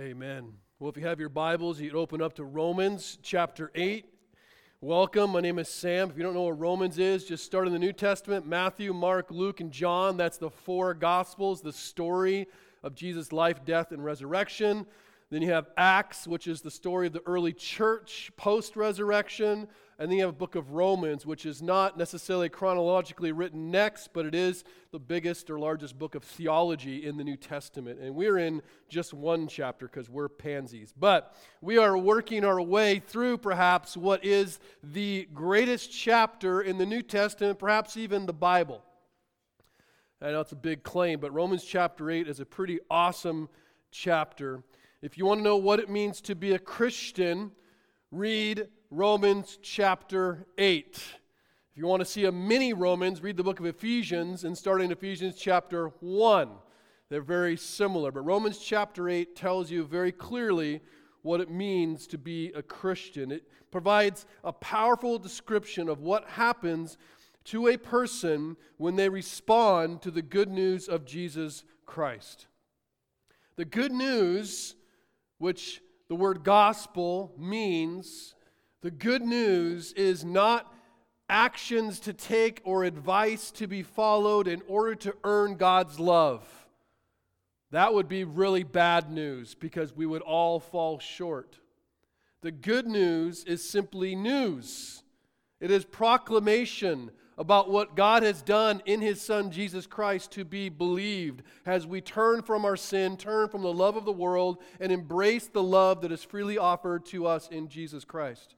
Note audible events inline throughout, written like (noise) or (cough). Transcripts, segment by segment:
Amen. Well, if you have your Bibles, you'd open up to Romans chapter 8. Welcome. My name is Sam. If you don't know what Romans is, just start in the New Testament Matthew, Mark, Luke, and John. That's the four Gospels, the story of Jesus' life, death, and resurrection. Then you have Acts, which is the story of the early church post resurrection. And then you have a book of Romans, which is not necessarily chronologically written next, but it is the biggest or largest book of theology in the New Testament. And we're in just one chapter because we're pansies. But we are working our way through perhaps what is the greatest chapter in the New Testament, perhaps even the Bible. I know it's a big claim, but Romans chapter 8 is a pretty awesome chapter. If you want to know what it means to be a Christian, read Romans chapter 8. If you want to see a mini Romans, read the book of Ephesians and start in Ephesians chapter 1. They're very similar, but Romans chapter 8 tells you very clearly what it means to be a Christian. It provides a powerful description of what happens to a person when they respond to the good news of Jesus Christ. The good news, which the word gospel means, the good news is not actions to take or advice to be followed in order to earn God's love. That would be really bad news because we would all fall short. The good news is simply news. It is proclamation about what God has done in His Son Jesus Christ to be believed as we turn from our sin, turn from the love of the world, and embrace the love that is freely offered to us in Jesus Christ.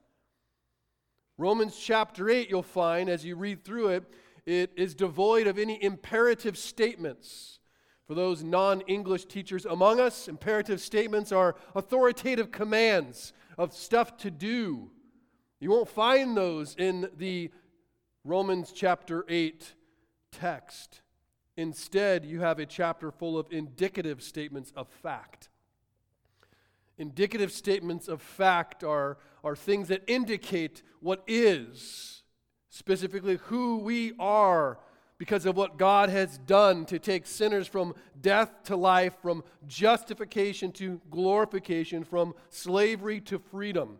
Romans chapter 8, you'll find as you read through it, it is devoid of any imperative statements. For those non English teachers among us, imperative statements are authoritative commands of stuff to do. You won't find those in the Romans chapter 8 text. Instead, you have a chapter full of indicative statements of fact. Indicative statements of fact are, are things that indicate what is, specifically who we are because of what God has done to take sinners from death to life, from justification to glorification, from slavery to freedom.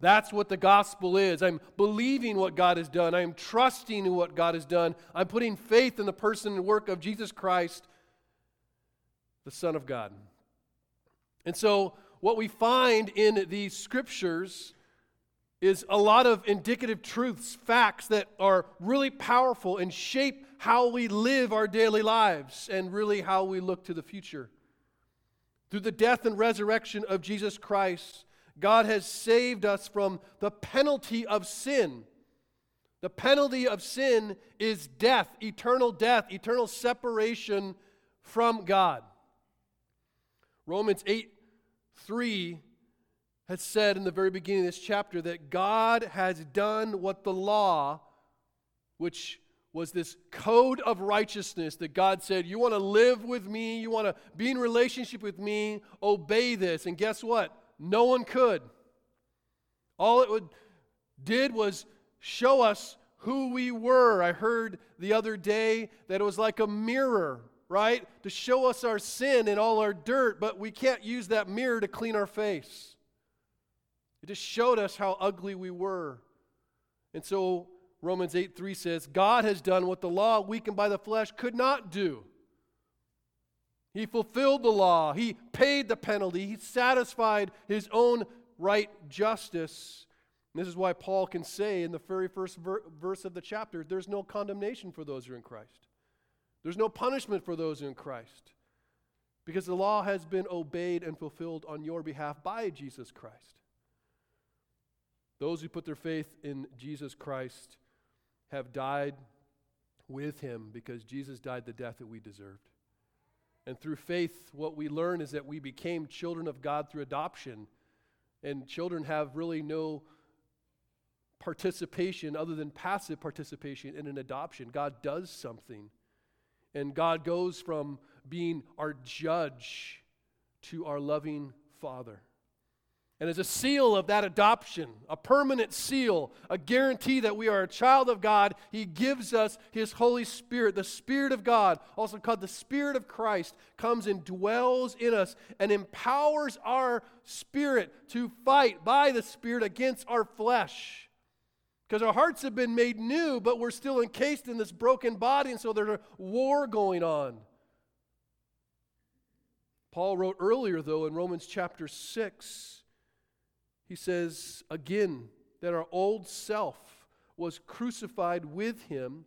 That's what the gospel is. I'm believing what God has done. I'm trusting in what God has done. I'm putting faith in the person and work of Jesus Christ, the Son of God. And so, what we find in these scriptures is a lot of indicative truths, facts that are really powerful and shape how we live our daily lives and really how we look to the future. Through the death and resurrection of Jesus Christ, God has saved us from the penalty of sin. The penalty of sin is death, eternal death, eternal separation from God. Romans 8 3 has said in the very beginning of this chapter that God has done what the law, which was this code of righteousness that God said, You want to live with me, you want to be in relationship with me, obey this. And guess what? No one could. All it would, did was show us who we were. I heard the other day that it was like a mirror right? To show us our sin and all our dirt, but we can't use that mirror to clean our face. It just showed us how ugly we were. And so Romans 8 3 says, God has done what the law, weakened by the flesh, could not do. He fulfilled the law, He paid the penalty, He satisfied His own right justice. And this is why Paul can say in the very first ver- verse of the chapter, there's no condemnation for those who are in Christ. There's no punishment for those in Christ because the law has been obeyed and fulfilled on your behalf by Jesus Christ. Those who put their faith in Jesus Christ have died with him because Jesus died the death that we deserved. And through faith, what we learn is that we became children of God through adoption. And children have really no participation other than passive participation in an adoption. God does something. And God goes from being our judge to our loving Father. And as a seal of that adoption, a permanent seal, a guarantee that we are a child of God, He gives us His Holy Spirit. The Spirit of God, also called the Spirit of Christ, comes and dwells in us and empowers our spirit to fight by the Spirit against our flesh. Because our hearts have been made new, but we're still encased in this broken body, and so there's a war going on. Paul wrote earlier, though, in Romans chapter 6 he says again that our old self was crucified with him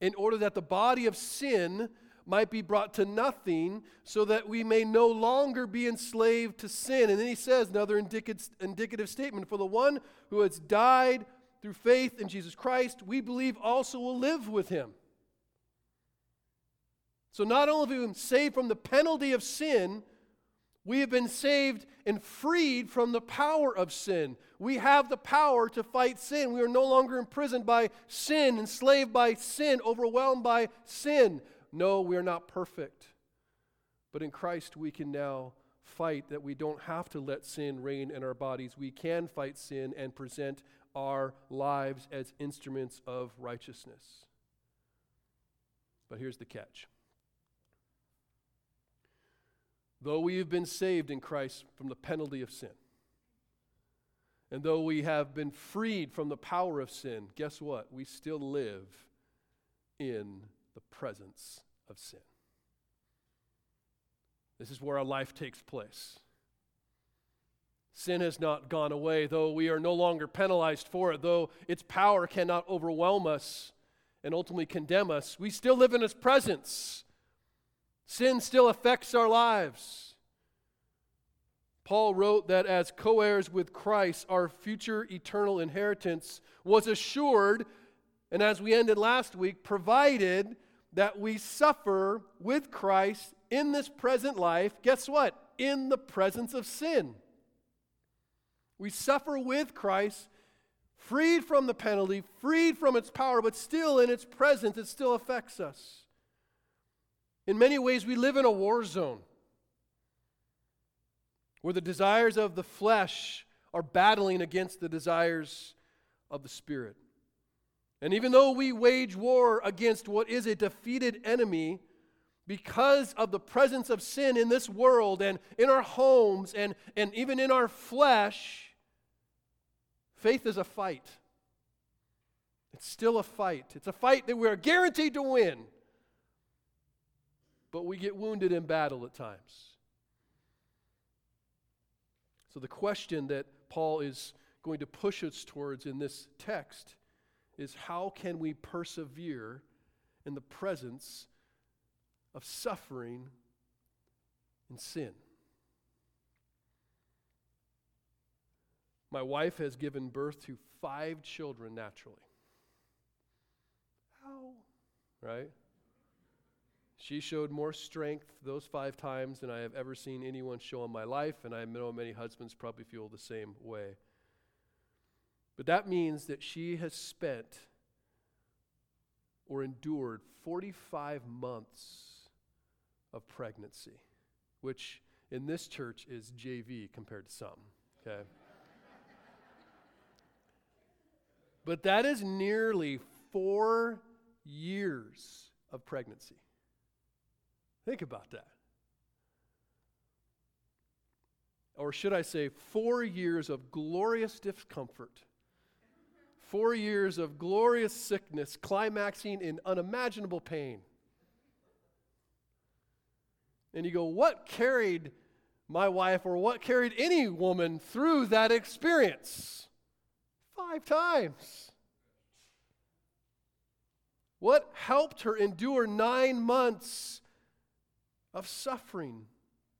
in order that the body of sin might be brought to nothing so that we may no longer be enslaved to sin. And then he says another indicative, indicative statement for the one who has died through faith in Jesus Christ, we believe also will live with him. So not only have we been saved from the penalty of sin, we have been saved and freed from the power of sin. We have the power to fight sin. We are no longer imprisoned by sin, enslaved by sin, overwhelmed by sin. No, we are not perfect. But in Christ, we can now fight that we don't have to let sin reign in our bodies. We can fight sin and present our lives as instruments of righteousness. But here's the catch Though we have been saved in Christ from the penalty of sin, and though we have been freed from the power of sin, guess what? We still live in the presence of sin. This is where our life takes place. Sin has not gone away, though we are no longer penalized for it, though its power cannot overwhelm us and ultimately condemn us. We still live in its presence. Sin still affects our lives. Paul wrote that as co heirs with Christ, our future eternal inheritance was assured, and as we ended last week, provided that we suffer with Christ in this present life. Guess what? In the presence of sin. We suffer with Christ, freed from the penalty, freed from its power, but still in its presence, it still affects us. In many ways, we live in a war zone where the desires of the flesh are battling against the desires of the Spirit. And even though we wage war against what is a defeated enemy, because of the presence of sin in this world and in our homes and, and even in our flesh, faith is a fight. It's still a fight. It's a fight that we're guaranteed to win but we get wounded in battle at times. So, the question that Paul is going to push us towards in this text is how can we persevere in the presence of suffering and sin? My wife has given birth to five children naturally. How? Right? She showed more strength those five times than I have ever seen anyone show in my life, and I know many husbands probably feel the same way. But that means that she has spent or endured 45 months of pregnancy, which in this church is JV compared to some, okay? (laughs) but that is nearly four years of pregnancy. Think about that. Or should I say, four years of glorious discomfort, four years of glorious sickness, climaxing in unimaginable pain. And you go, what carried my wife or what carried any woman through that experience? Five times. What helped her endure nine months of suffering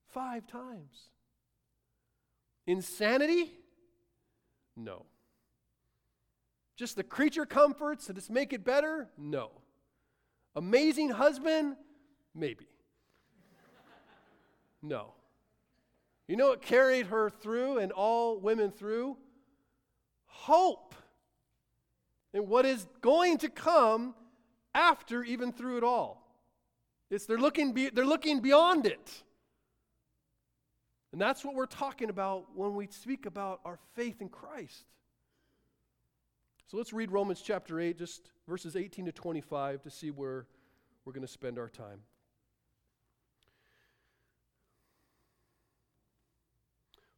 five times. Insanity? No. Just the creature comforts that just make it better? No. Amazing husband? Maybe. No. You know what carried her through and all women through? Hope. And what is going to come after even through it all. It's they're looking, be, they're looking beyond it. And that's what we're talking about when we speak about our faith in Christ. So let's read Romans chapter 8, just verses 18 to 25, to see where we're going to spend our time.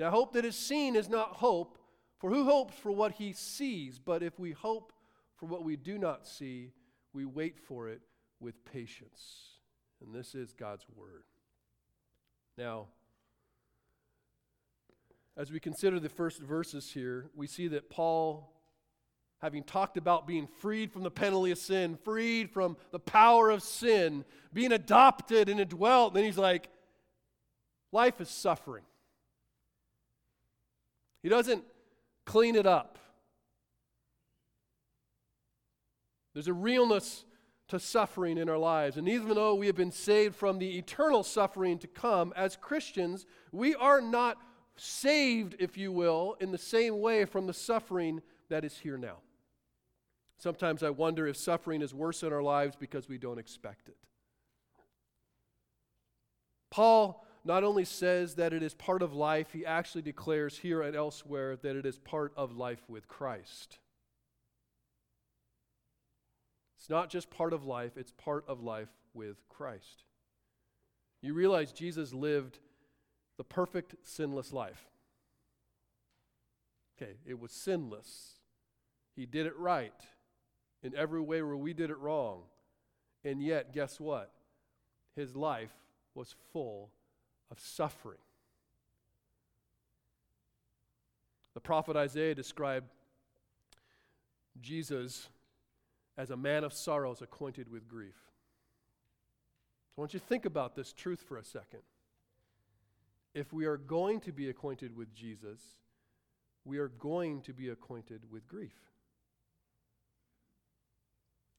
Now, hope that is seen is not hope, for who hopes for what he sees? But if we hope for what we do not see, we wait for it with patience. And this is God's word. Now, as we consider the first verses here, we see that Paul, having talked about being freed from the penalty of sin, freed from the power of sin, being adopted and indwelt, then he's like, life is suffering. He doesn't clean it up. There's a realness to suffering in our lives. And even though we have been saved from the eternal suffering to come, as Christians, we are not saved, if you will, in the same way from the suffering that is here now. Sometimes I wonder if suffering is worse in our lives because we don't expect it. Paul not only says that it is part of life, he actually declares here and elsewhere that it is part of life with Christ. It's not just part of life, it's part of life with Christ. You realize Jesus lived the perfect sinless life. Okay, it was sinless. He did it right in every way where we did it wrong. And yet, guess what? His life was full of suffering. The prophet Isaiah described Jesus as a man of sorrows acquainted with grief. I want you to think about this truth for a second. If we are going to be acquainted with Jesus, we are going to be acquainted with grief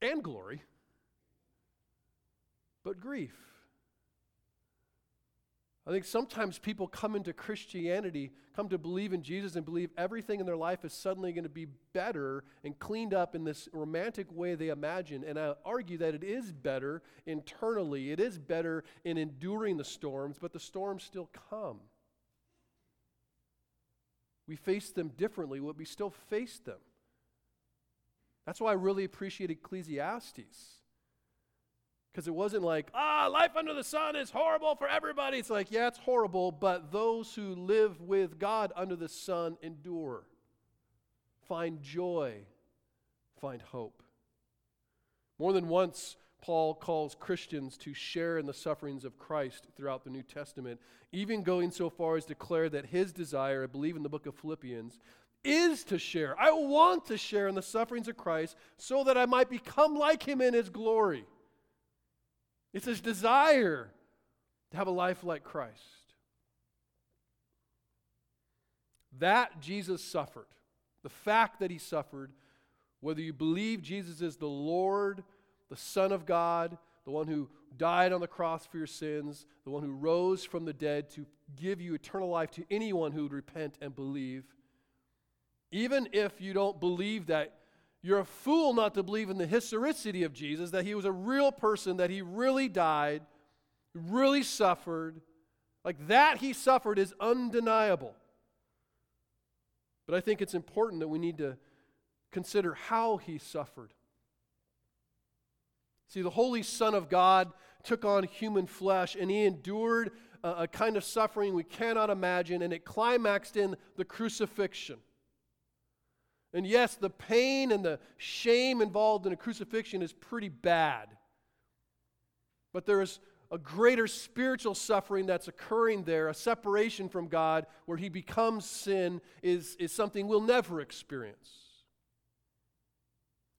and glory, but grief. I think sometimes people come into Christianity, come to believe in Jesus, and believe everything in their life is suddenly going to be better and cleaned up in this romantic way they imagine. And I argue that it is better internally, it is better in enduring the storms, but the storms still come. We face them differently, but we still face them. That's why I really appreciate Ecclesiastes. Because it wasn't like, ah, life under the sun is horrible for everybody. It's like, yeah, it's horrible, but those who live with God under the sun endure, find joy, find hope. More than once, Paul calls Christians to share in the sufferings of Christ throughout the New Testament, even going so far as to declare that his desire, I believe in the book of Philippians, is to share. I want to share in the sufferings of Christ so that I might become like him in his glory. It's his desire to have a life like Christ. That Jesus suffered, the fact that he suffered, whether you believe Jesus is the Lord, the Son of God, the one who died on the cross for your sins, the one who rose from the dead to give you eternal life to anyone who would repent and believe. Even if you don't believe that you're a fool not to believe in the historicity of Jesus, that he was a real person, that he really died, really suffered. Like that he suffered is undeniable. But I think it's important that we need to consider how he suffered. See, the Holy Son of God took on human flesh and he endured a, kind of suffering we cannot imagine, and it climaxed in the crucifixion. And yes, the pain and the shame involved in a crucifixion is pretty bad. But there is a greater spiritual suffering that's occurring there, a separation from God where he becomes sin, is, is something we'll never experience.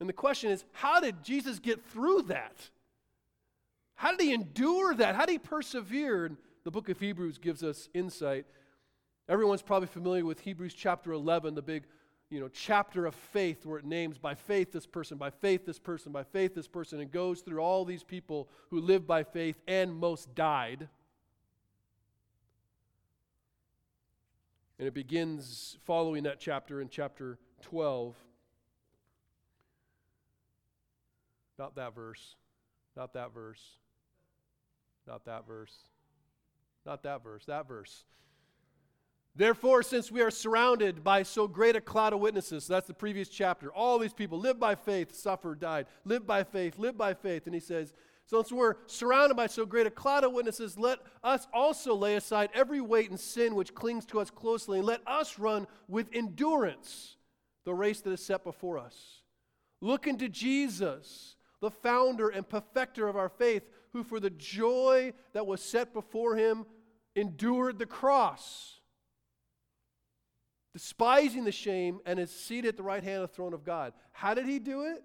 And the question is how did Jesus get through that? How did he endure that? How did he persevere? And the book of Hebrews gives us insight. Everyone's probably familiar with Hebrews chapter 11, the big you know, chapter of faith where it names by faith this person, by faith this person, by faith this person, and goes through all these people who lived by faith and most died. And it begins following that chapter in chapter 12. Not that verse. Not that verse. Not that verse. Not that verse. That verse. Therefore, since we are surrounded by so great a cloud of witnesses, that's the previous chapter, all these people live by faith, suffered, died, live by faith, live by faith. And he says, since we're surrounded by so great a cloud of witnesses, let us also lay aside every weight and sin which clings to us closely, and let us run with endurance the race that is set before us. Look into Jesus, the founder and perfecter of our faith, who for the joy that was set before him endured the cross despising the shame, and is seated at the right hand of the throne of God. How did he do it?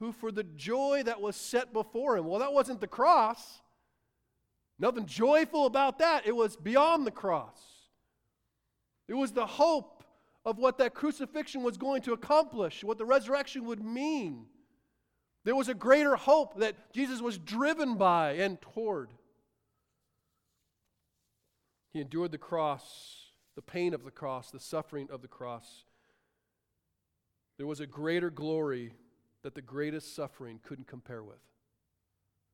Who, for the joy that was set before him, well, that wasn't the cross. Nothing joyful about that. It was beyond the cross. It was the hope of what that crucifixion was going to accomplish, what the resurrection would mean. There was a greater hope that Jesus was driven by and toward. He endured the cross the pain of the cross, the suffering of the cross. There was a greater glory that the greatest suffering couldn't compare with.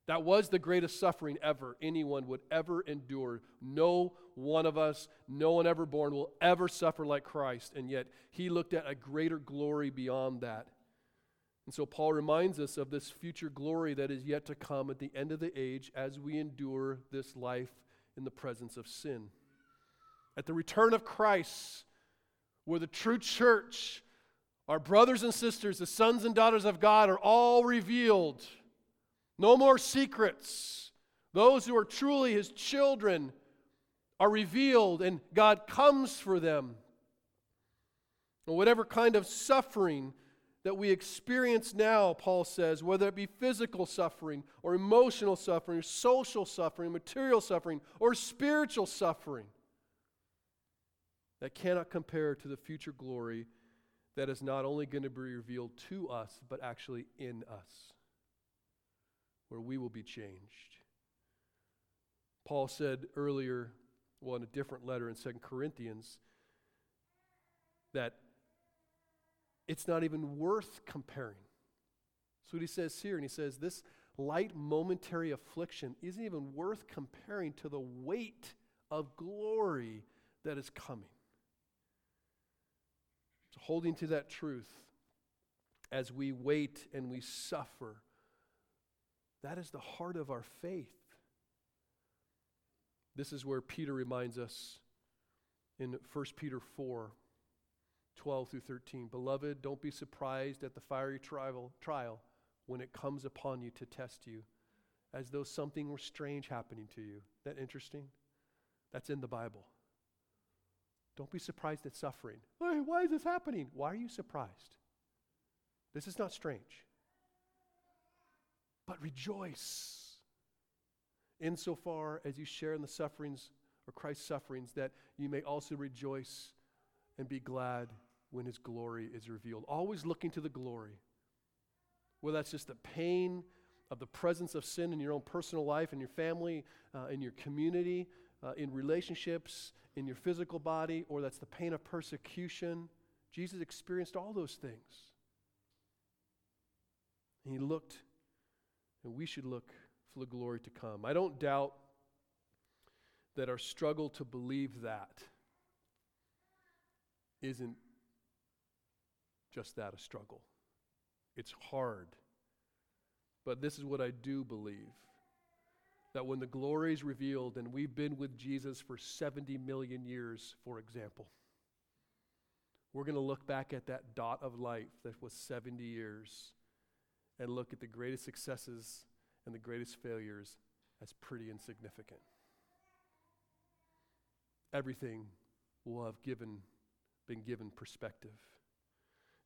That was the greatest suffering ever anyone would ever endure. No one of us, no one ever born, will ever suffer like Christ. And yet, he looked at a greater glory beyond that. And so, Paul reminds us of this future glory that is yet to come at the end of the age as we endure this life in the presence of sin at the return of Christ, where the true church, our brothers and sisters, the sons and daughters of God, are all revealed. No more secrets. Those who are truly his children are revealed, and God comes for them. And whatever kind of suffering that we experience now, Paul says, whether it be physical suffering or emotional suffering, or social suffering, material suffering, or spiritual suffering, that cannot compare to the future glory that is not only going to be revealed to us, but actually in us, where we will be changed. Paul said earlier, well, in a different letter in Second Corinthians, that it's not even worth comparing. That's what he says here. And he says, This light momentary affliction isn't even worth comparing to the weight of glory that is coming holding to that truth as we wait and we suffer. That is the heart of our faith. This is where Peter reminds us in 1 Peter 4 12 through 13. Beloved, don't be surprised at the fiery trial, trial when it comes upon you to test you, as though something were strange happening to you. That interesting? That's in the Bible. Don't be surprised at suffering. Hey, why is this happening? Why are you surprised? This is not strange. But rejoice insofar as you share in the sufferings or Christ's sufferings, that you may also rejoice and be glad when his glory is revealed. Always looking to the glory. Whether that's just the pain of the presence of sin in your own personal life, in your family, uh, in your community, uh, in relationships, in your physical body, or that's the pain of persecution. Jesus experienced all those things. And he looked, and we should look for the glory to come. I don't doubt that our struggle to believe that isn't just that a struggle. It's hard. But this is what I do believe that when the glory is revealed, and we've been with Jesus for 70 million years, for example, we're going to look back at that dot of life that was 70 years and look at the greatest successes and the greatest failures as pretty insignificant. Everything will have given, been given perspective.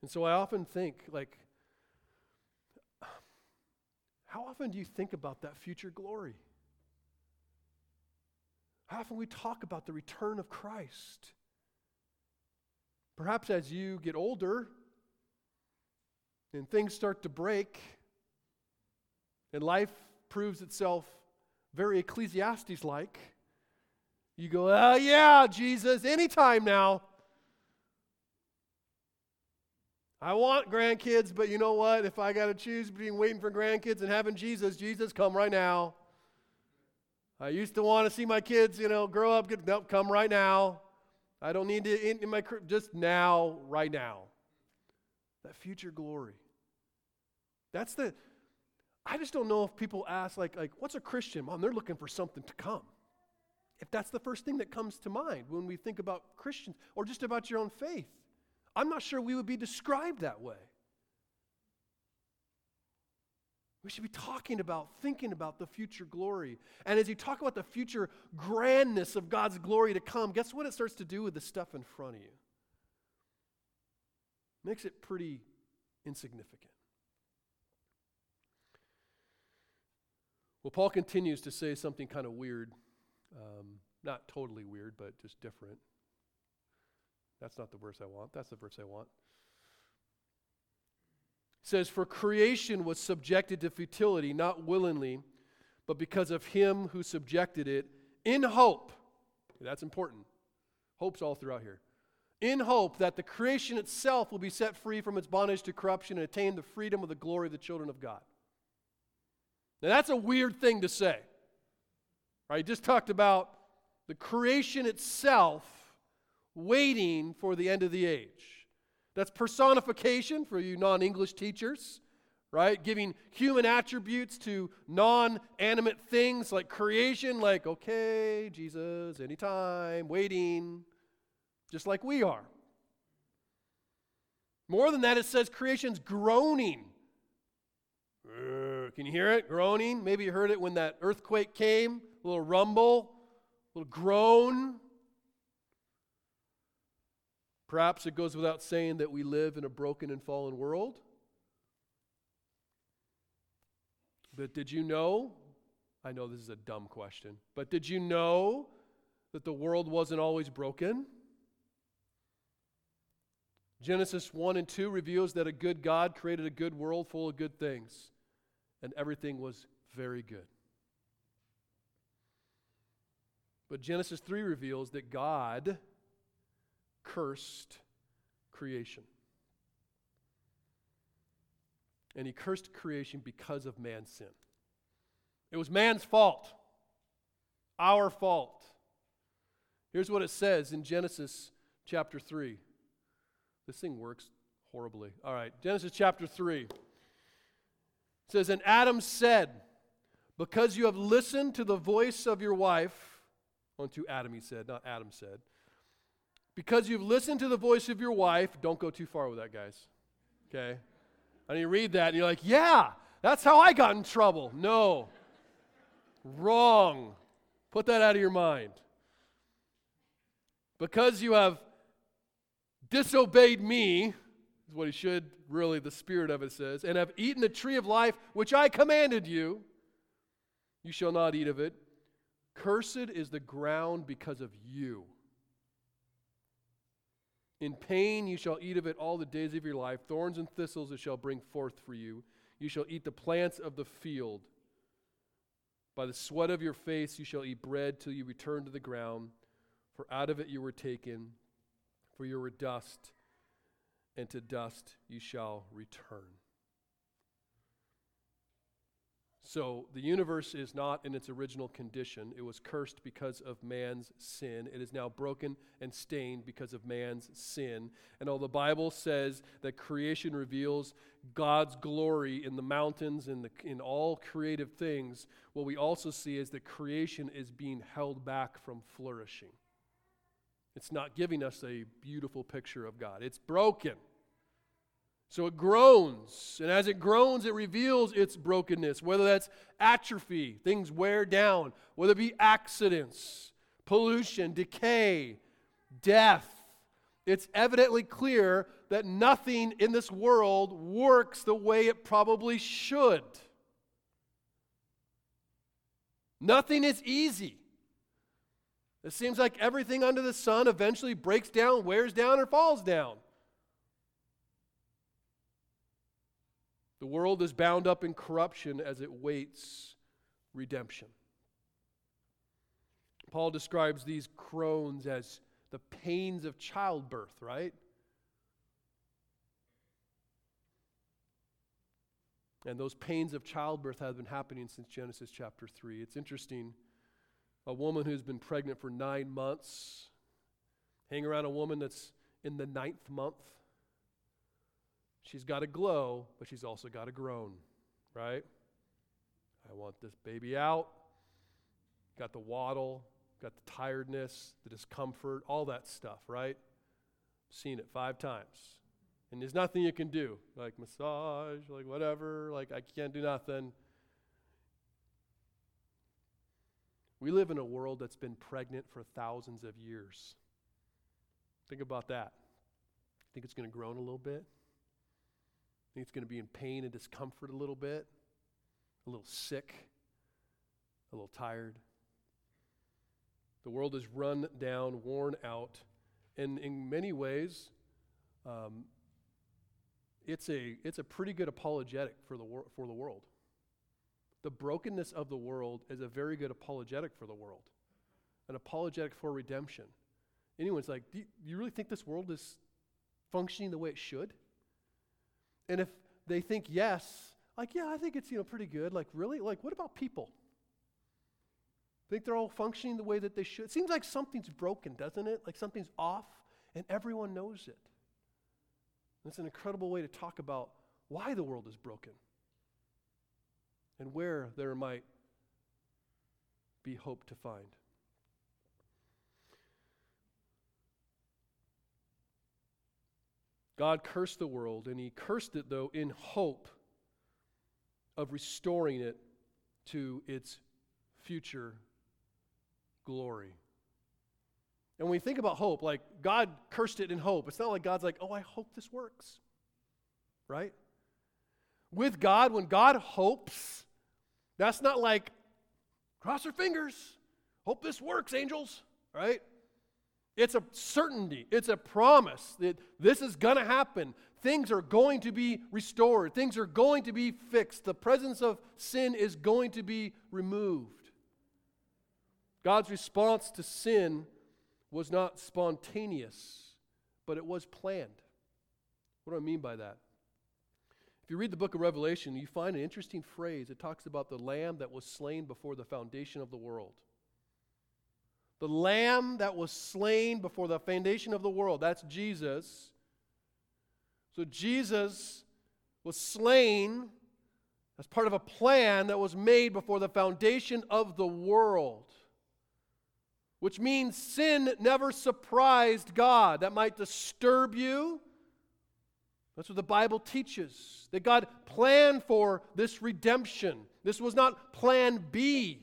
And so I often think, like, (sighs) how often do you think about that future glory? How often we talk about the return of Christ? Perhaps as you get older and things start to break and life proves itself very Ecclesiastes like, you go, oh, yeah, Jesus, anytime now. I want grandkids, but you know what? If I got to choose between waiting for grandkids and having Jesus, Jesus, come right now. I used to want to see my kids, you know, grow up. Get, nope, come right now. I don't need to in, in my just now, right now. That future glory. That's the. I just don't know if people ask like like what's a Christian? Mom, they're looking for something to come. If that's the first thing that comes to mind when we think about Christians or just about your own faith. I'm not sure we would be described that way. We should be talking about, thinking about the future glory. And as you talk about the future grandness of God's glory to come, guess what it starts to do with the stuff in front of you? Makes it pretty insignificant. Well, Paul continues to say something kind of weird. Um, not totally weird, but just different. That's not the verse I want. That's the verse I want. Says, For creation was subjected to futility, not willingly, but because of him who subjected it, in hope. That's important. Hope's all throughout here. In hope that the creation itself will be set free from its bondage to corruption and attain the freedom of the glory of the children of God. Now, that's a weird thing to say. Right? Just talked about the creation itself waiting for the end of the age. That's personification for you non English teachers, right? Giving human attributes to non animate things like creation, like, okay, Jesus, anytime, waiting, just like we are. More than that, it says creation's groaning. Can you hear it? Groaning. Maybe you heard it when that earthquake came, a little rumble, a little groan. Perhaps it goes without saying that we live in a broken and fallen world. But did you know? I know this is a dumb question, but did you know that the world wasn't always broken? Genesis 1 and 2 reveals that a good God created a good world full of good things, and everything was very good. But Genesis 3 reveals that God cursed creation. And he cursed creation because of man's sin. It was man's fault, our fault. Here's what it says in Genesis chapter 3. This thing works horribly. All right, Genesis chapter 3. It says, And Adam said, Because you have listened to the voice of your wife, unto Adam he said, not Adam said, because you've listened to the voice of your wife, don't go too far with that, guys. Okay? And you read that and you're like, yeah, that's how I got in trouble. No. Wrong. Put that out of your mind. Because you have disobeyed me, is what he should really, the spirit of it says, and have eaten the tree of life which I commanded you, you shall not eat of it. Cursed is the ground because of you. In pain you shall eat of it all the days of your life. Thorns and thistles it shall bring forth for you. You shall eat the plants of the field. By the sweat of your face you shall eat bread till you return to the ground, for out of it you were taken, for you were dust, and to dust you shall return. So the universe is not in its original condition. It was cursed because of man's sin. It is now broken and stained because of man's sin. And although the Bible says that creation reveals God's glory in the mountains and in all creative things, what we also see is that creation is being held back from flourishing. It's not giving us a beautiful picture of God. It's broken. So it groans. And as it groans, it reveals its brokenness, whether that's atrophy, things wear down, whether it be accidents, pollution, decay, death. It's evidently clear that nothing in this world works the way it probably should. Nothing is easy. It seems like everything under the sun eventually breaks down, wears down, or falls down. The world is bound up in corruption as it waits redemption. Paul describes these crones as the pains of childbirth, right? And those pains of childbirth have been happening since Genesis chapter 3. It's interesting. A woman who's been pregnant for nine months, hang around a woman that's in the ninth month, She's got a glow, but she's also got a groan, right? I want this baby out. Got the waddle, got the tiredness, the discomfort, all that stuff, right? Seen it five times. And there's nothing you can do, like massage, like whatever, like I can't do nothing. We live in a world that's been pregnant for thousands of years. Think about that. Think it's going to groan a little bit? Think it's going to be in pain and discomfort a little bit, a little sick, a little tired. The world is run down, worn out, and in many ways, um, it's, a, it's a pretty good apologetic for the, wor- for the world. The brokenness of the world is a very good apologetic for the world, an apologetic for redemption. Anyone's like, do you, do you really think this world is functioning the way it should? And if they think yes, like, yeah, I think it's, you know, pretty good. Like, really? Like, what about people? Think they're all functioning the way that they should? It seems like something's broken, doesn't it? Like something's off, and everyone knows it. It's an incredible way to talk about why the world is broken and where there might be hope to find. God cursed the world, and He cursed it, though, in hope of restoring it to its future glory. And when we think about hope, like God cursed it in hope, it's not like God's like, oh, I hope this works. Right? With God, when God hopes, that's not like, cross your fingers, hope this works, angels. Right? It's a certainty, it's a promise that this is going to happen. Things are going to be restored, things are going to be fixed. The presence of sin is going to be removed. God's response to sin was not spontaneous, but it was planned. What do I mean by that? If you read the book of Revelation, you find an interesting phrase. It talks about the lamb that was slain before the foundation of the world. The lamb that was slain before the foundation of the world. That's Jesus. So Jesus was slain as part of a plan that was made before the foundation of the world. Which means sin never surprised God. That might disturb you. That's what the Bible teaches. That God planned for this redemption. This was not plan B.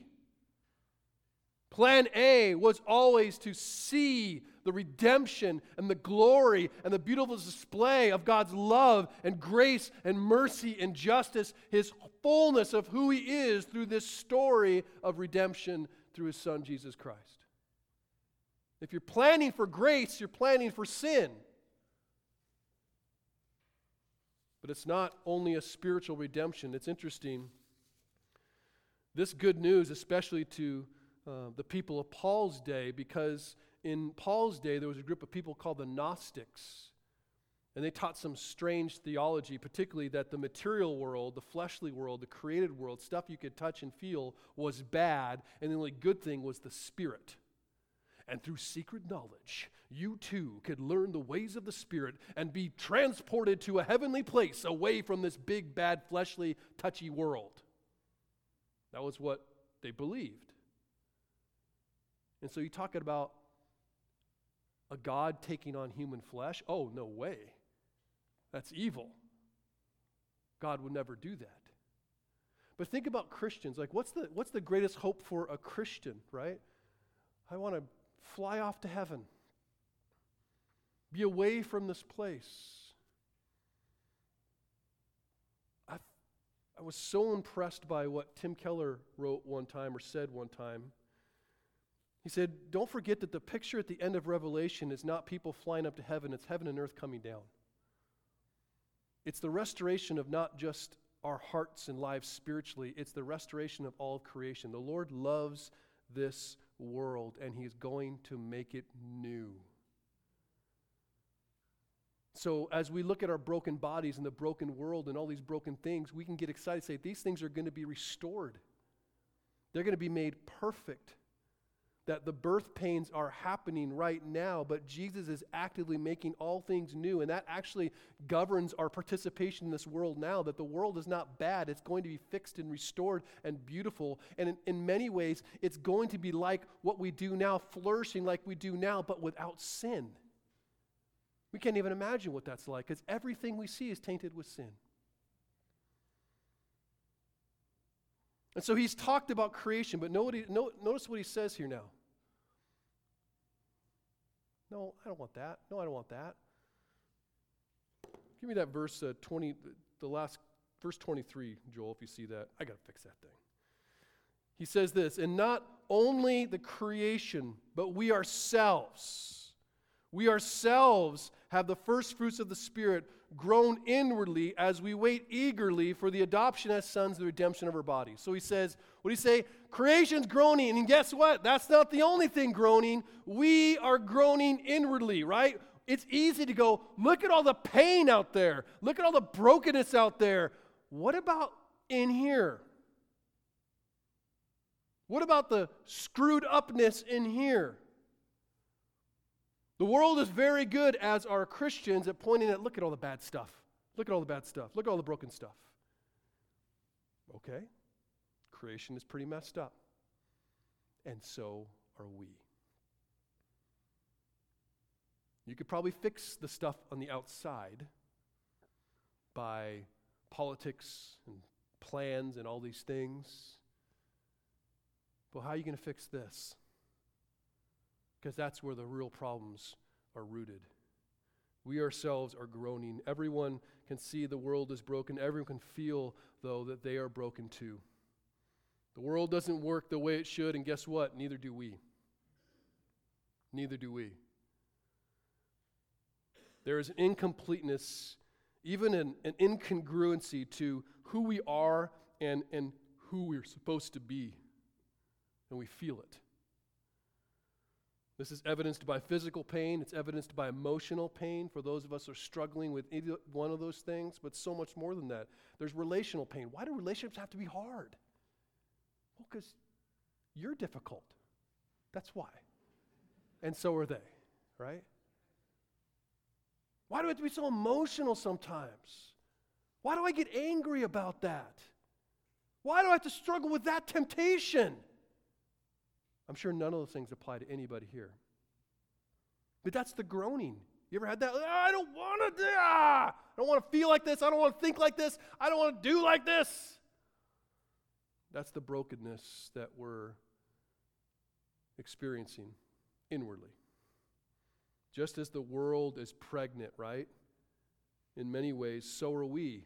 Plan A was always to see the redemption and the glory and the beautiful display of God's love and grace and mercy and justice, His fullness of who He is through this story of redemption through His Son, Jesus Christ. If you're planning for grace, you're planning for sin. But it's not only a spiritual redemption. It's interesting. This good news, especially to uh, the people of Paul's day because in Paul's day there was a group of people called the Gnostics. And they taught some strange theology, particularly that the material world, the fleshly world, the created world, stuff you could touch and feel, was bad, and the only good thing was the spirit. And through secret knowledge, you too could learn the ways of the Spirit and be transported to a heavenly place away from this big, bad, fleshly, touchy world. That was what they believed. And so you talking about a God taking on human flesh? Oh, no way. That's evil. God would never do that. But think about Christians. Like, what's the, what's the greatest hope for a Christian, right? I want to fly off to heaven, be away from this place. I, I was so impressed by what Tim Keller wrote one time or said one time. He said, Don't forget that the picture at the end of Revelation is not people flying up to heaven, it's heaven and earth coming down. It's the restoration of not just our hearts and lives spiritually, it's the restoration of all of creation. The Lord loves this world and He is going to make it new. So, as we look at our broken bodies and the broken world and all these broken things, we can get excited say, these things are going to be restored. They're going to be made perfect that the birth pains are happening right now, but Jesus is actively making all things new. And that actually governs our participation in this world now. That the world is not bad, it's going to be fixed and restored and beautiful. And in, in many ways, it's going to be like what we do now, flourishing like we do now, but without sin. We can't even imagine what that's like because everything we see is tainted with sin. And so he's talked about creation, but notice what he says here now. No, I don't want that. No, I don't want that. Give me that verse uh, 20, the last, verse 23, Joel, if you see that. I got to fix that thing. He says this, and not only the creation, but we ourselves, we ourselves have the first fruits of the Spirit grown inwardly as we wait eagerly for the adoption as sons, the redemption of our bodies. So he says, what do you say? Creation's groaning. And guess what? That's not the only thing groaning. We are groaning inwardly, right? It's easy to go, look at all the pain out there. Look at all the brokenness out there. What about in here? What about the screwed upness in here? The world is very good as our Christians at pointing at look at all the bad stuff. Look at all the bad stuff. Look at all the broken stuff. Okay. Creation is pretty messed up. And so are we. You could probably fix the stuff on the outside by politics and plans and all these things. But how are you going to fix this? Because that's where the real problems are rooted. We ourselves are groaning. Everyone can see the world is broken. Everyone can feel, though, that they are broken too. The world doesn't work the way it should, and guess what? Neither do we. Neither do we. There is an incompleteness, even an, an incongruency to who we are and, and who we're supposed to be. And we feel it. This is evidenced by physical pain, it's evidenced by emotional pain for those of us who are struggling with either one of those things, but so much more than that. There's relational pain. Why do relationships have to be hard? Well, because you're difficult. That's why. And so are they, right? Why do I have to be so emotional sometimes? Why do I get angry about that? Why do I have to struggle with that temptation? I'm sure none of those things apply to anybody here. But that's the groaning. You ever had that? Ah, I don't want to. Ah, I don't want to feel like this. I don't want to think like this. I don't want to do like this. That's the brokenness that we're experiencing inwardly. Just as the world is pregnant, right? In many ways, so are we.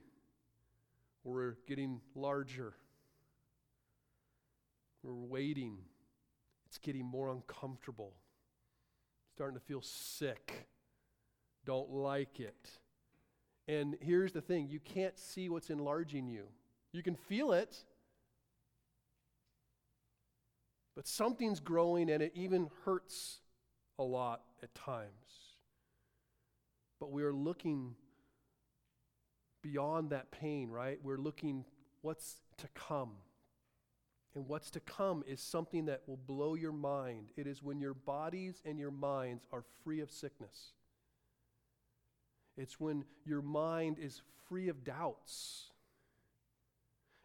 We're getting larger. We're waiting it's getting more uncomfortable. Starting to feel sick. Don't like it. And here's the thing you can't see what's enlarging you. You can feel it, but something's growing and it even hurts a lot at times. but we are looking beyond that pain, right? We're looking what's to come. And what's to come is something that will blow your mind. It is when your bodies and your minds are free of sickness. It's when your mind is free of doubts.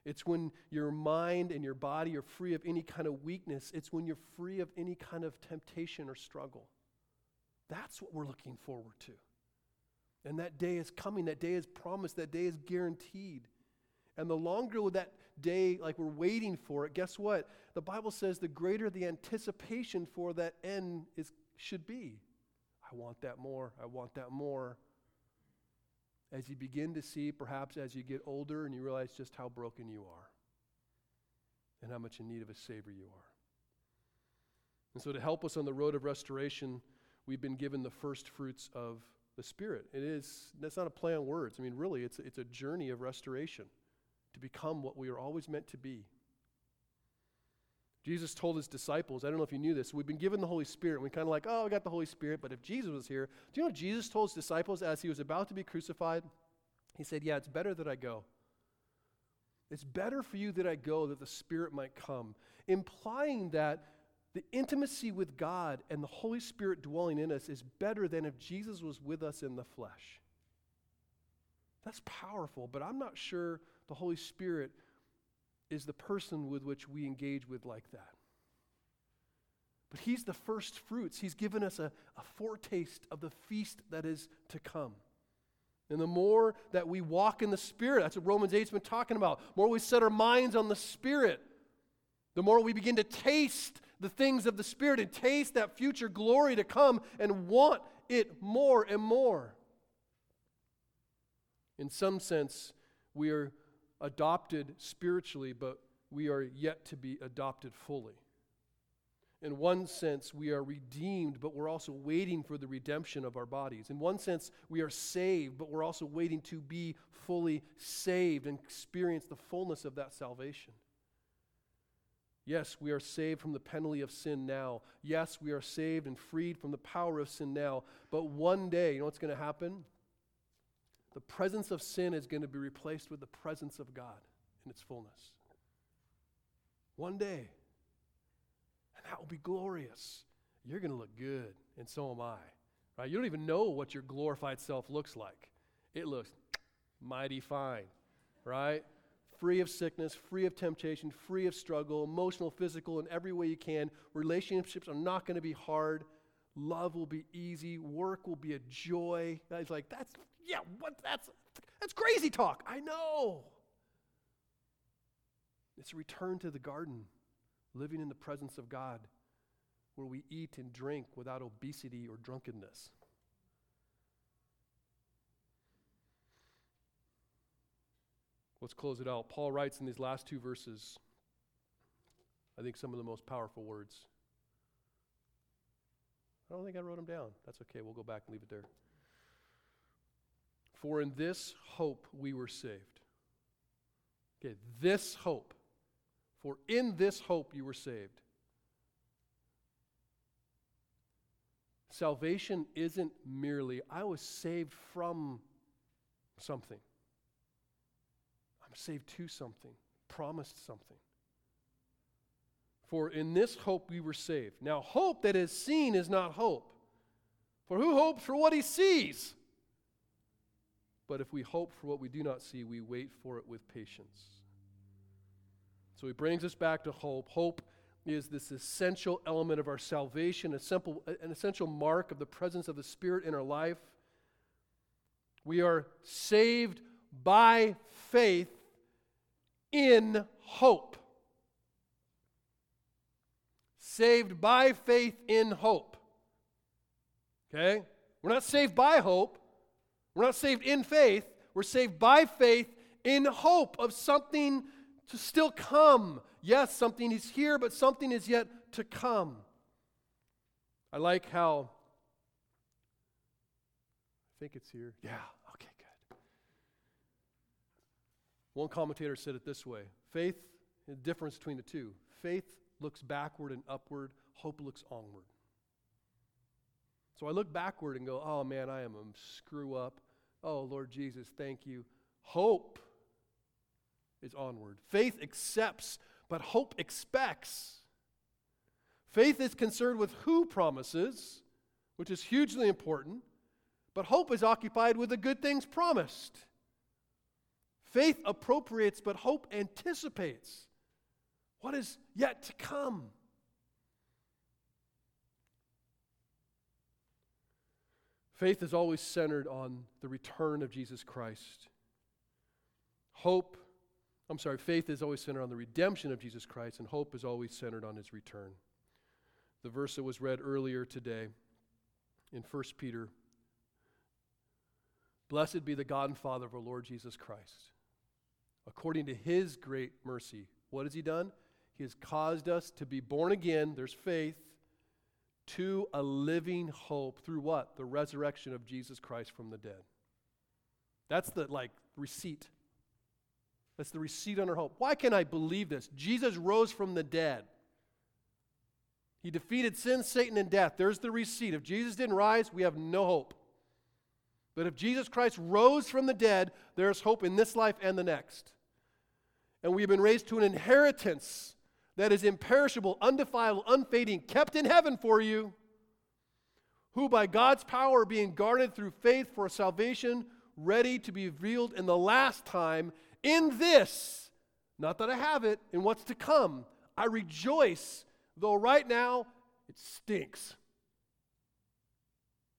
It's when your mind and your body are free of any kind of weakness. It's when you're free of any kind of temptation or struggle. That's what we're looking forward to. And that day is coming. That day is promised. That day is guaranteed. And the longer that day, like we're waiting for it, guess what? The Bible says the greater the anticipation for that end is, should be. I want that more. I want that more. As you begin to see, perhaps as you get older and you realize just how broken you are and how much in need of a Savior you are. And so, to help us on the road of restoration, we've been given the first fruits of the Spirit. It is, that's not a play on words. I mean, really, it's, it's a journey of restoration to become what we are always meant to be. Jesus told his disciples, I don't know if you knew this, we've been given the Holy Spirit. We kind of like, oh, we got the Holy Spirit, but if Jesus was here, do you know Jesus told his disciples as he was about to be crucified? He said, Yeah, it's better that I go. It's better for you that I go that the Spirit might come, implying that the intimacy with God and the Holy Spirit dwelling in us is better than if Jesus was with us in the flesh. That's powerful, but I'm not sure the Holy Spirit is the person with which we engage with like that. But He's the first fruits. He's given us a, a foretaste of the feast that is to come. And the more that we walk in the Spirit, that's what Romans 8's been talking about, the more we set our minds on the Spirit, the more we begin to taste the things of the Spirit and taste that future glory to come and want it more and more. In some sense, we are adopted spiritually, but we are yet to be adopted fully. In one sense, we are redeemed, but we're also waiting for the redemption of our bodies. In one sense, we are saved, but we're also waiting to be fully saved and experience the fullness of that salvation. Yes, we are saved from the penalty of sin now. Yes, we are saved and freed from the power of sin now. But one day, you know what's going to happen? The presence of sin is going to be replaced with the presence of God in its fullness. One day. And that will be glorious. You're going to look good, and so am I. Right? You don't even know what your glorified self looks like. It looks mighty fine, right? Free of sickness, free of temptation, free of struggle, emotional, physical, in every way you can. Relationships are not going to be hard. Love will be easy. Work will be a joy. He's like, that's yeah, what that's that's crazy talk. I know. It's a return to the garden, living in the presence of God, where we eat and drink without obesity or drunkenness. Let's close it out. Paul writes in these last two verses, I think some of the most powerful words. I don't think I wrote them down. That's okay. We'll go back and leave it there. For in this hope we were saved. Okay, this hope. For in this hope you were saved. Salvation isn't merely, I was saved from something. I'm saved to something, promised something. For in this hope we were saved. Now, hope that is seen is not hope. For who hopes for what he sees? But if we hope for what we do not see, we wait for it with patience. So he brings us back to hope. Hope is this essential element of our salvation, a simple, an essential mark of the presence of the Spirit in our life. We are saved by faith in hope. Saved by faith in hope. Okay? We're not saved by hope. We're not saved in faith, we're saved by faith in hope of something to still come. Yes, something is here, but something is yet to come. I like how, I think it's here. Yeah, okay, good. One commentator said it this way faith, the difference between the two faith looks backward and upward, hope looks onward. So I look backward and go, oh man, I am a screw up. Oh, Lord Jesus, thank you. Hope is onward. Faith accepts, but hope expects. Faith is concerned with who promises, which is hugely important, but hope is occupied with the good things promised. Faith appropriates, but hope anticipates what is yet to come. Faith is always centered on the return of Jesus Christ. Hope, I'm sorry, faith is always centered on the redemption of Jesus Christ, and hope is always centered on his return. The verse that was read earlier today in 1 Peter Blessed be the God and Father of our Lord Jesus Christ. According to his great mercy, what has he done? He has caused us to be born again, there's faith, to a living hope through what? The resurrection of Jesus Christ from the dead. That's the like receipt. That's the receipt on our hope. Why can I believe this? Jesus rose from the dead. He defeated sin, Satan, and death. There's the receipt. If Jesus didn't rise, we have no hope. But if Jesus Christ rose from the dead, there's hope in this life and the next. And we have been raised to an inheritance that is imperishable, undefiled, unfading, kept in heaven for you, who by God's power are being guarded through faith for salvation, ready to be revealed in the last time. In this, not that I have it, in what's to come, I rejoice, though right now it stinks.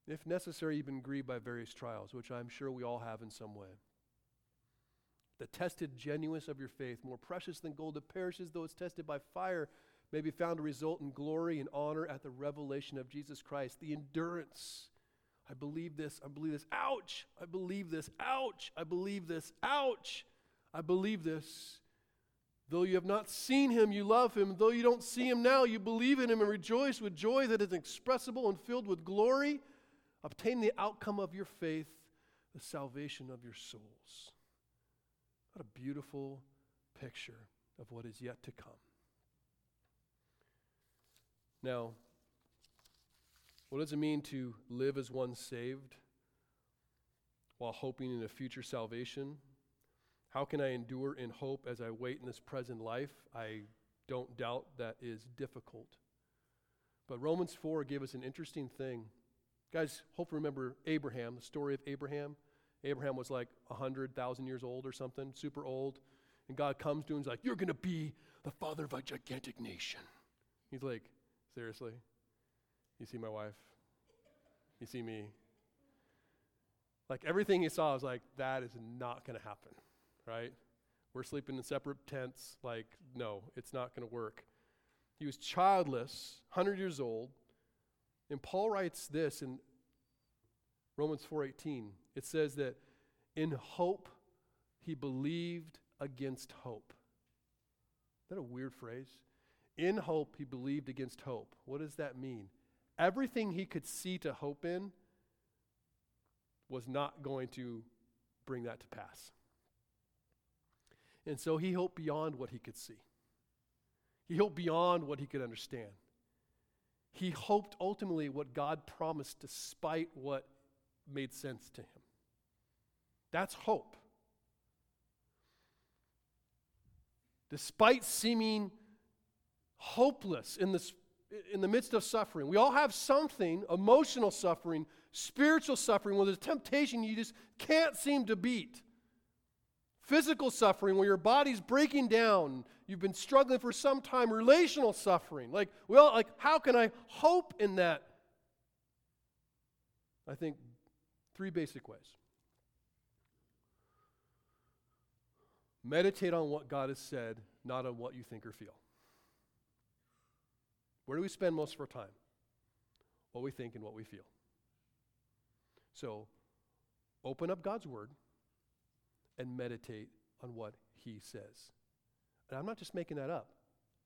If necessary, even grieved by various trials, which I'm sure we all have in some way the tested genuineness of your faith, more precious than gold that perishes, though it's tested by fire, may be found to result in glory and honor at the revelation of Jesus Christ. The endurance. I believe this. I believe this. Ouch. I believe this. Ouch. I believe this. Ouch. I believe this. Though you have not seen him, you love him. Though you don't see him now, you believe in him and rejoice with joy that is inexpressible and filled with glory. Obtain the outcome of your faith, the salvation of your souls. What a beautiful picture of what is yet to come. Now, what does it mean to live as one saved while hoping in a future salvation? How can I endure in hope as I wait in this present life? I don't doubt that is difficult. But Romans 4 gave us an interesting thing. Guys, hopefully remember Abraham, the story of Abraham. Abraham was like 100,000 years old or something, super old. And God comes to him and he's like, You're going to be the father of a gigantic nation. He's like, Seriously? You see my wife? You see me? Like everything he saw was like, That is not going to happen, right? We're sleeping in separate tents. Like, no, it's not going to work. He was childless, 100 years old. And Paul writes this in Romans 4:18. It says that in hope he believed against hope. Is that a weird phrase? In hope he believed against hope. What does that mean? Everything he could see to hope in was not going to bring that to pass. And so he hoped beyond what he could see. He hoped beyond what he could understand. He hoped ultimately what God promised despite what made sense to him. That's hope. Despite seeming hopeless in, this, in the midst of suffering, we all have something emotional suffering, spiritual suffering, where there's temptation you just can't seem to beat. Physical suffering, where your body's breaking down, you've been struggling for some time, relational suffering. Like, well, like, how can I hope in that? I think Three basic ways. Meditate on what God has said, not on what you think or feel. Where do we spend most of our time? What we think and what we feel. So, open up God's Word and meditate on what He says. And I'm not just making that up,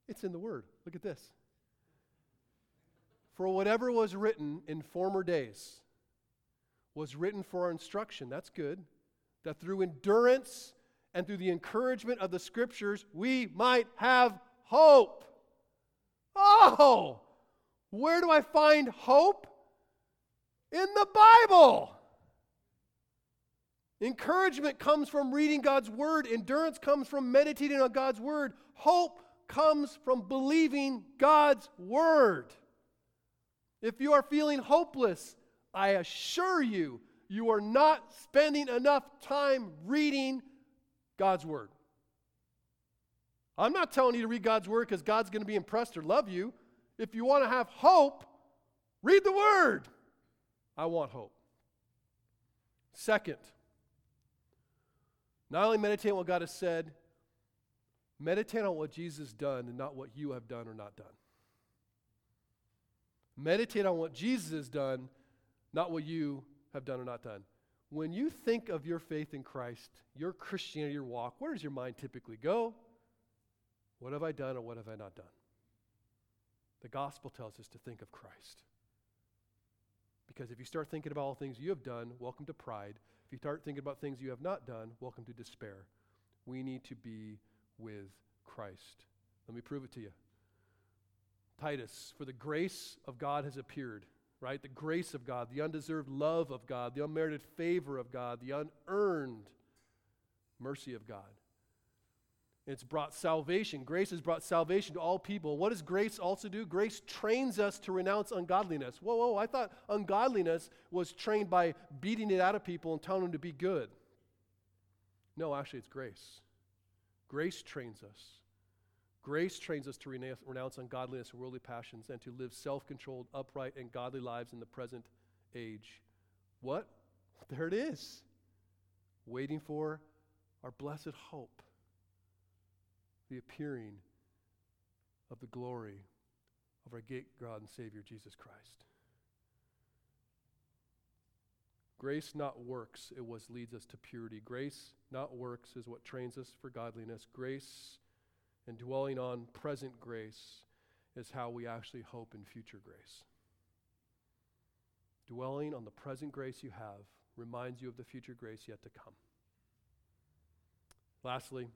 it's in the Word. Look at this. For whatever was written in former days, was written for our instruction. That's good. That through endurance and through the encouragement of the scriptures, we might have hope. Oh, where do I find hope? in the Bible. Encouragement comes from reading God's word, endurance comes from meditating on God's word, hope comes from believing God's word. If you are feeling hopeless, I assure you, you are not spending enough time reading God's word. I'm not telling you to read God's word because God's going to be impressed or love you. If you want to have hope, read the word. I want hope. Second, not only meditate on what God has said, meditate on what Jesus has done and not what you have done or not done. Meditate on what Jesus has done, not what you have done or not done. When you think of your faith in Christ, your Christianity, your walk, where does your mind typically go? What have I done or what have I not done? The gospel tells us to think of Christ. Because if you start thinking about all things you have done, welcome to pride. If you start thinking about things you have not done, welcome to despair. We need to be with Christ. Let me prove it to you. Titus, for the grace of God has appeared, right? The grace of God, the undeserved love of God, the unmerited favor of God, the unearned mercy of God. It's brought salvation. Grace has brought salvation to all people. What does grace also do? Grace trains us to renounce ungodliness. Whoa, whoa, I thought ungodliness was trained by beating it out of people and telling them to be good. No, actually, it's grace. Grace trains us. Grace trains us to renounce ungodliness and worldly passions and to live self controlled, upright, and godly lives in the present age. What? (laughs) There it is. Waiting for our blessed hope the appearing of the glory of our great God and Savior Jesus Christ. Grace, not works, it was leads us to purity. Grace, not works, is what trains us for godliness. Grace and dwelling on present grace is how we actually hope in future grace. Dwelling on the present grace you have reminds you of the future grace yet to come. Lastly,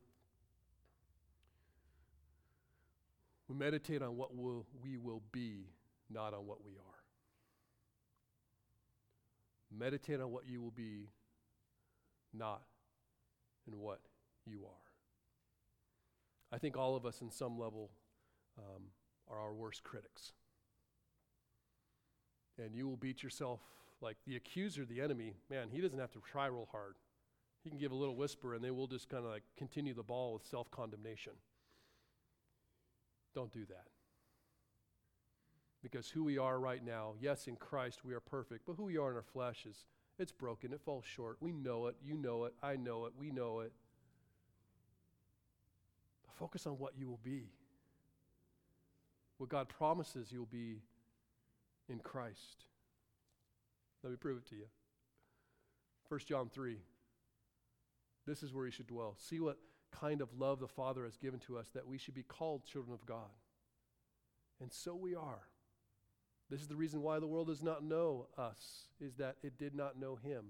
We meditate on what will, we will be, not on what we are. Meditate on what you will be, not in what you are. I think all of us, in some level, um, are our worst critics. And you will beat yourself like the accuser, the enemy. Man, he doesn't have to try real hard. He can give a little whisper, and they will just kind of like continue the ball with self condemnation. Don't do that. Because who we are right now, yes, in Christ we are perfect, but who we are in our flesh is it's broken, it falls short. We know it, you know it, I know it, we know it. Focus on what you will be. What God promises you'll be in Christ. Let me prove it to you. 1 John 3. This is where you should dwell. See what kind of love the Father has given to us that we should be called children of God. And so we are. This is the reason why the world does not know us, is that it did not know him.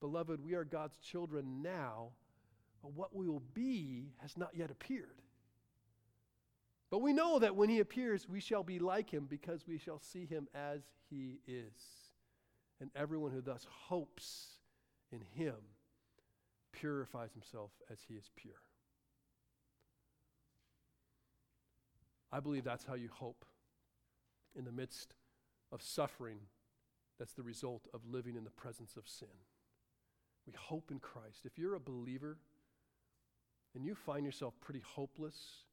Beloved, we are God's children now, but what we will be has not yet appeared. But we know that when he appears, we shall be like him because we shall see him as he is. And everyone who thus hopes in him purifies himself as he is pure. I believe that's how you hope in the midst of suffering that's the result of living in the presence of sin. We hope in Christ. If you're a believer and you find yourself pretty hopeless,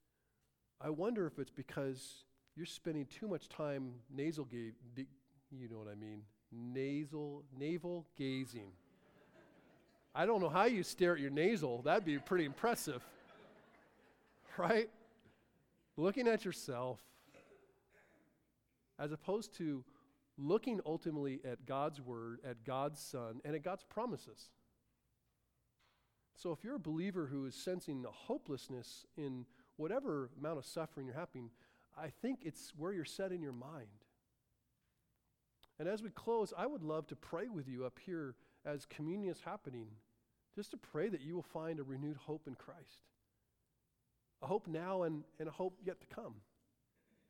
I wonder if it's because you're spending too much time nasal ga- you know what I mean, nasal navel gazing. I don't know how you stare at your nasal. That'd be pretty impressive. Right? Looking at yourself as opposed to looking ultimately at God's word, at God's Son, and at God's promises. So if you're a believer who is sensing a hopelessness in whatever amount of suffering you're having, I think it's where you're set in your mind. And as we close, I would love to pray with you up here as communion is happening, just to pray that you will find a renewed hope in Christ. A hope now and, and a hope yet to come.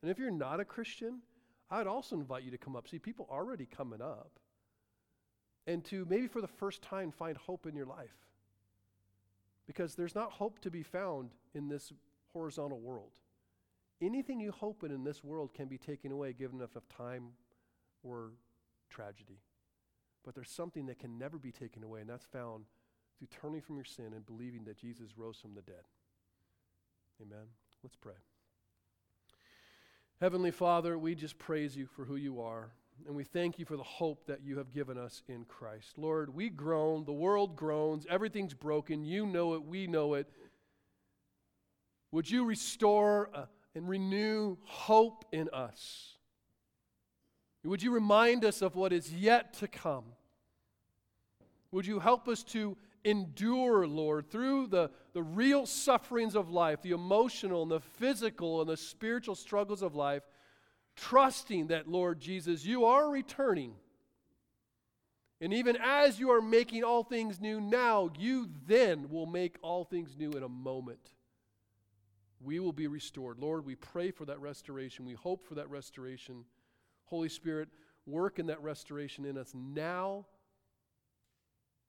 And if you're not a Christian, I'd also invite you to come up. See, people already coming up. and to maybe for the first time find hope in your life. Because there's not hope to be found in this horizontal world. Anything you hope in in this world can be taken away given enough of time or tragedy. But there's something that can never be taken away, and that's found through turning from your sin and believing that Jesus rose from the dead. Amen. Let's pray. Heavenly Father, we just praise you for who you are, and we thank you for the hope that you have given us in Christ. Lord, we groan, the world groans, everything's broken. You know it, we know it. Would you restore uh, and renew hope in us? Would you remind us of what is yet to come? Would you help us to endure, Lord, through the, the real sufferings of life, the emotional and the physical and the spiritual struggles of life, trusting that, Lord Jesus, you are returning. And even as you are making all things new now, you then will make all things new in a moment. We will be restored. Lord, we pray for that restoration. We hope for that restoration. Holy Spirit, work in that restoration in us now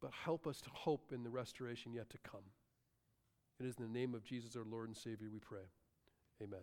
but help us to hope in the restoration yet to come. It is in the name of Jesus, our Lord and Savior, we pray. Amen.